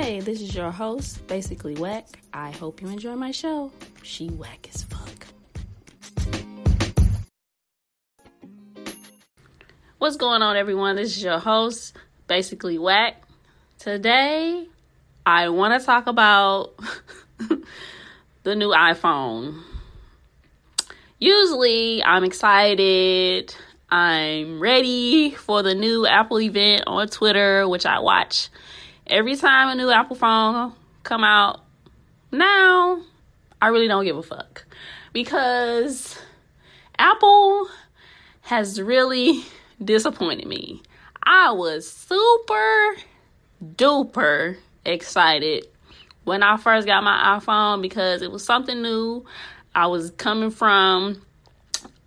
Hey, this is your host, Basically Whack. I hope you enjoy my show. She whack as fuck. What's going on, everyone? This is your host, Basically Whack. Today, I want to talk about the new iPhone. Usually, I'm excited. I'm ready for the new Apple event on Twitter, which I watch every time a new Apple phone come out. Now, I really don't give a fuck because Apple has really disappointed me. I was super duper excited when I first got my iPhone because it was something new. I was coming from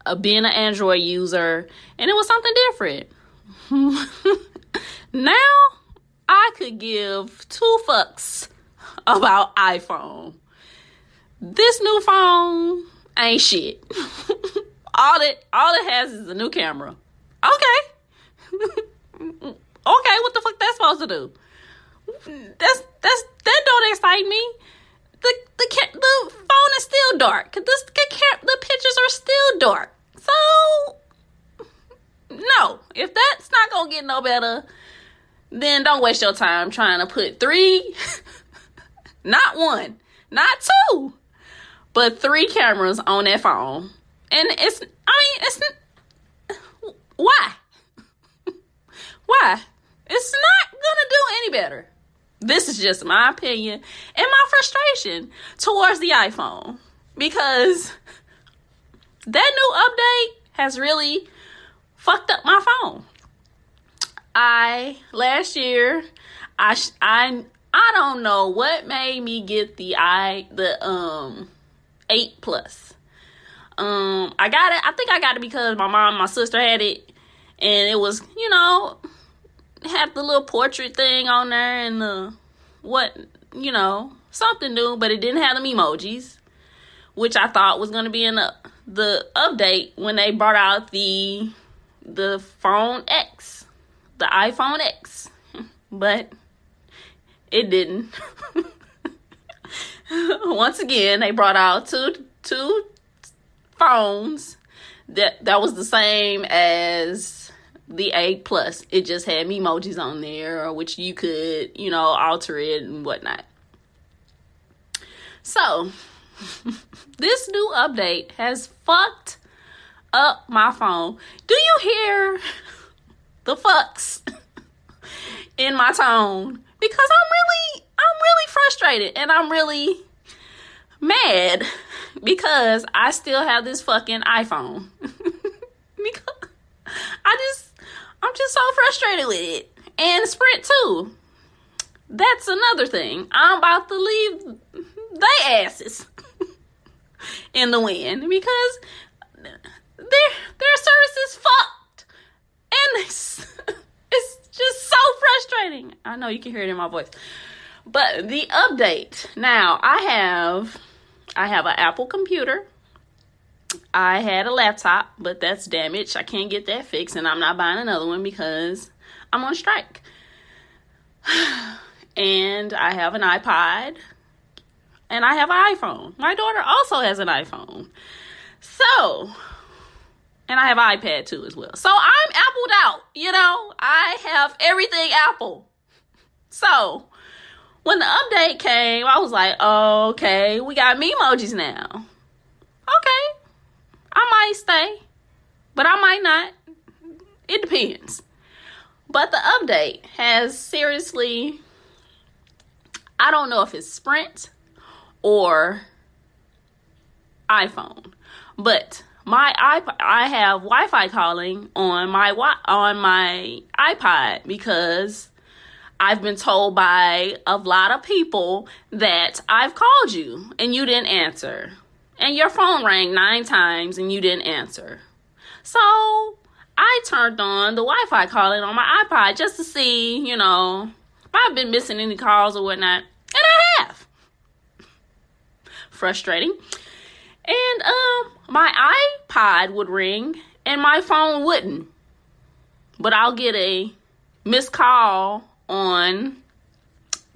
a, being an Android user and it was something different. now could give two fucks about iPhone. This new phone ain't shit. all it all it has is a new camera. Okay. okay, what the fuck that's supposed to do? That's that's that don't excite me. The the the phone is still dark. The the, the pictures are still dark. So no, if that's not gonna get no better, then don't waste your time trying to put three, not one, not two, but three cameras on that phone. And it's, I mean, it's, why? why? It's not gonna do any better. This is just my opinion and my frustration towards the iPhone because that new update has really fucked up my phone. I last year I I I don't know what made me get the i the um 8 plus. Um I got it I think I got it because my mom my sister had it and it was, you know, had the little portrait thing on there and the what, you know, something new, but it didn't have the emojis, which I thought was going to be in the the update when they brought out the the phone X, the iPhone X, but it didn't. Once again, they brought out two two phones that that was the same as the 8 plus. It just had emojis on there, which you could, you know, alter it and whatnot. So, this new update has fucked up my phone. Do you hear the fucks in my tone? Because I'm really, I'm really frustrated and I'm really mad because I still have this fucking iPhone. because I just, I'm just so frustrated with it. And Sprint too. That's another thing. I'm about to leave they asses in the wind because their their service is it's, it's just so frustrating. I know you can hear it in my voice, but the update now. I have I have an Apple computer. I had a laptop, but that's damaged. I can't get that fixed, and I'm not buying another one because I'm on strike. and I have an iPod, and I have an iPhone. My daughter also has an iPhone. So and I have iPad too as well. So I'm appled out, you know. I have everything Apple. So when the update came, I was like, okay, we got emojis now. Okay, I might stay, but I might not. It depends. But the update has seriously, I don't know if it's Sprint or iPhone, but my iPod, I have Wi-Fi calling on my on my iPod because I've been told by a lot of people that I've called you and you didn't answer. And your phone rang 9 times and you didn't answer. So, I turned on the Wi-Fi calling on my iPod just to see, you know, if I've been missing any calls or whatnot. And I have. Frustrating. And um, my iPod would ring and my phone wouldn't. But I'll get a missed call on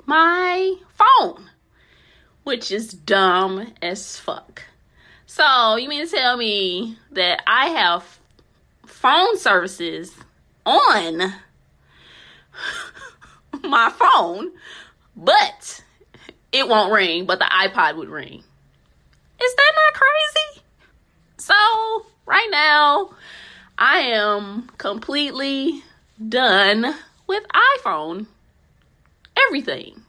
my phone, which is dumb as fuck. So, you mean to tell me that I have phone services on my phone, but it won't ring, but the iPod would ring? Is that not crazy? So, right now, I am completely done with iPhone. Everything.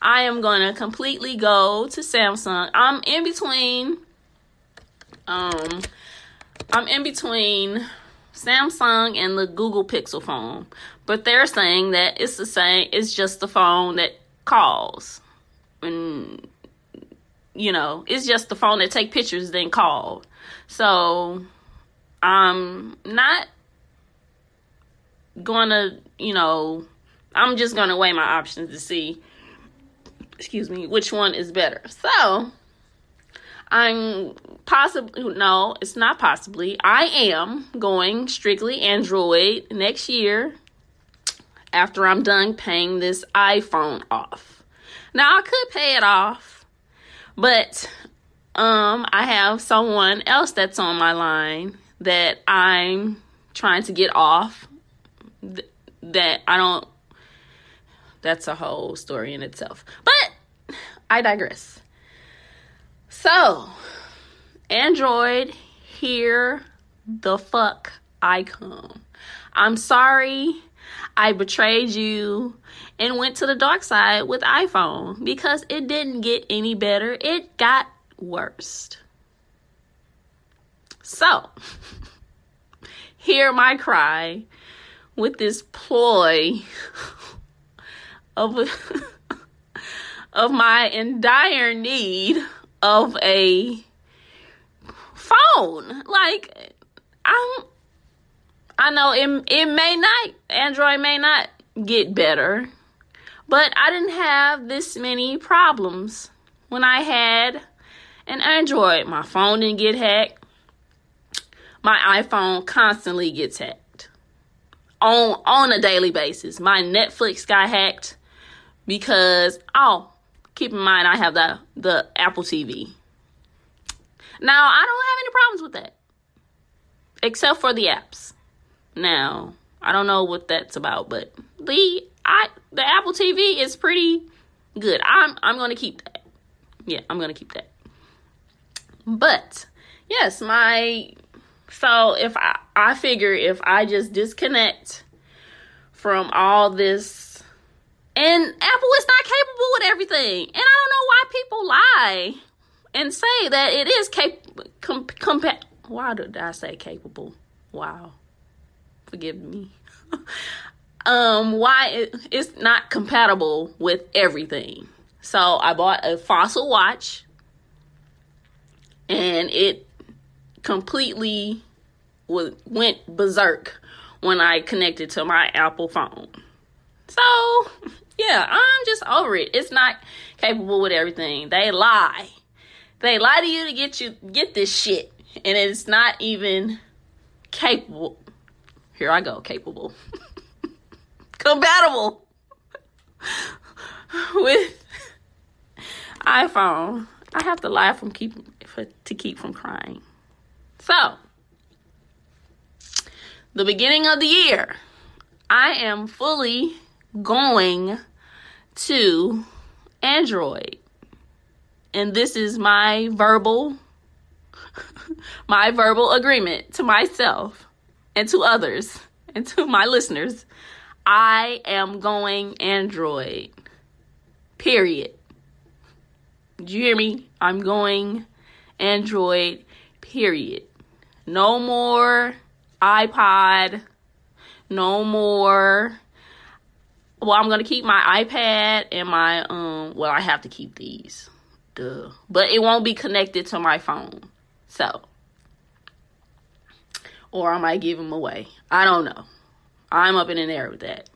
I am going to completely go to Samsung. I'm in between um I'm in between Samsung and the Google Pixel phone. But they're saying that it's the same, it's just the phone that calls. And you know, it's just the phone that take pictures then call. So I'm not gonna, you know, I'm just gonna weigh my options to see, excuse me, which one is better. So I'm possibly, no, it's not possibly. I am going strictly Android next year after I'm done paying this iPhone off. Now I could pay it off, but um I have someone else that's on my line that I'm trying to get off th- that I don't that's a whole story in itself. But I digress. So, Android, here the fuck I come. I'm sorry I betrayed you and went to the dark side with iPhone because it didn't get any better. It got worse. So, hear my cry with this ploy of of my dire need of a phone. Like I'm I know it it may not Android may not get better, but I didn't have this many problems when I had an Android. My phone didn't get hacked. My iPhone constantly gets hacked on on a daily basis. My Netflix got hacked because oh, keep in mind I have the the Apple TV. Now I don't have any problems with that, except for the apps. Now I don't know what that's about, but the I the Apple TV is pretty good. I'm I'm gonna keep that. Yeah, I'm gonna keep that. But yes, my so if I, I figure if I just disconnect from all this, and Apple is not capable with everything, and I don't know why people lie and say that it is capable. Com- compa- why did I say capable? Wow, forgive me. um, why it, it's not compatible with everything. So I bought a fossil watch, and it completely was, went berserk when I connected to my Apple phone. So, yeah, I'm just over it. It's not capable with everything. They lie. They lie to you to get you get this shit, and it's not even capable. Here I go, capable, compatible with iPhone. I have to laugh from keep for, to keep from crying. So, the beginning of the year, I am fully going to Android. And this is my verbal my verbal agreement to myself and to others and to my listeners. I am going Android. Period. Do you hear me? I'm going Android. Period. No more iPod. No more. Well, I'm gonna keep my iPad and my um. Well, I have to keep these, duh. But it won't be connected to my phone, so. Or I might give them away. I don't know. I'm up in the air with that,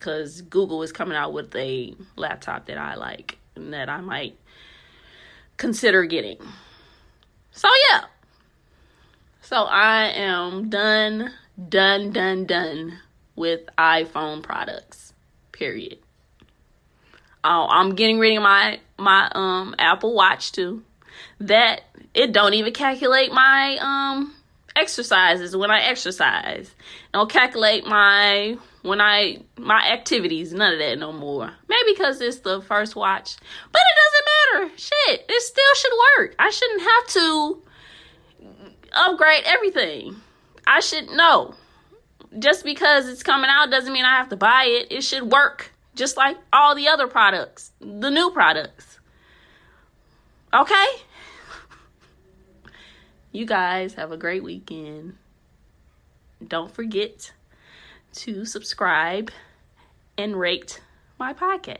cause Google is coming out with a laptop that I like and that I might consider getting. So yeah. So I am done, done, done, done with iPhone products. Period. Oh, I'm getting rid of my my um Apple Watch too. That it don't even calculate my um exercises when I exercise. Don't calculate my when I my activities, none of that no more. Maybe because it's the first watch, but it doesn't matter. Shit, it still should work. I shouldn't have to upgrade everything. I should know. Just because it's coming out doesn't mean I have to buy it. It should work just like all the other products, the new products. Okay? You guys have a great weekend. Don't forget to subscribe and rate my podcast.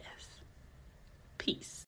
Peace.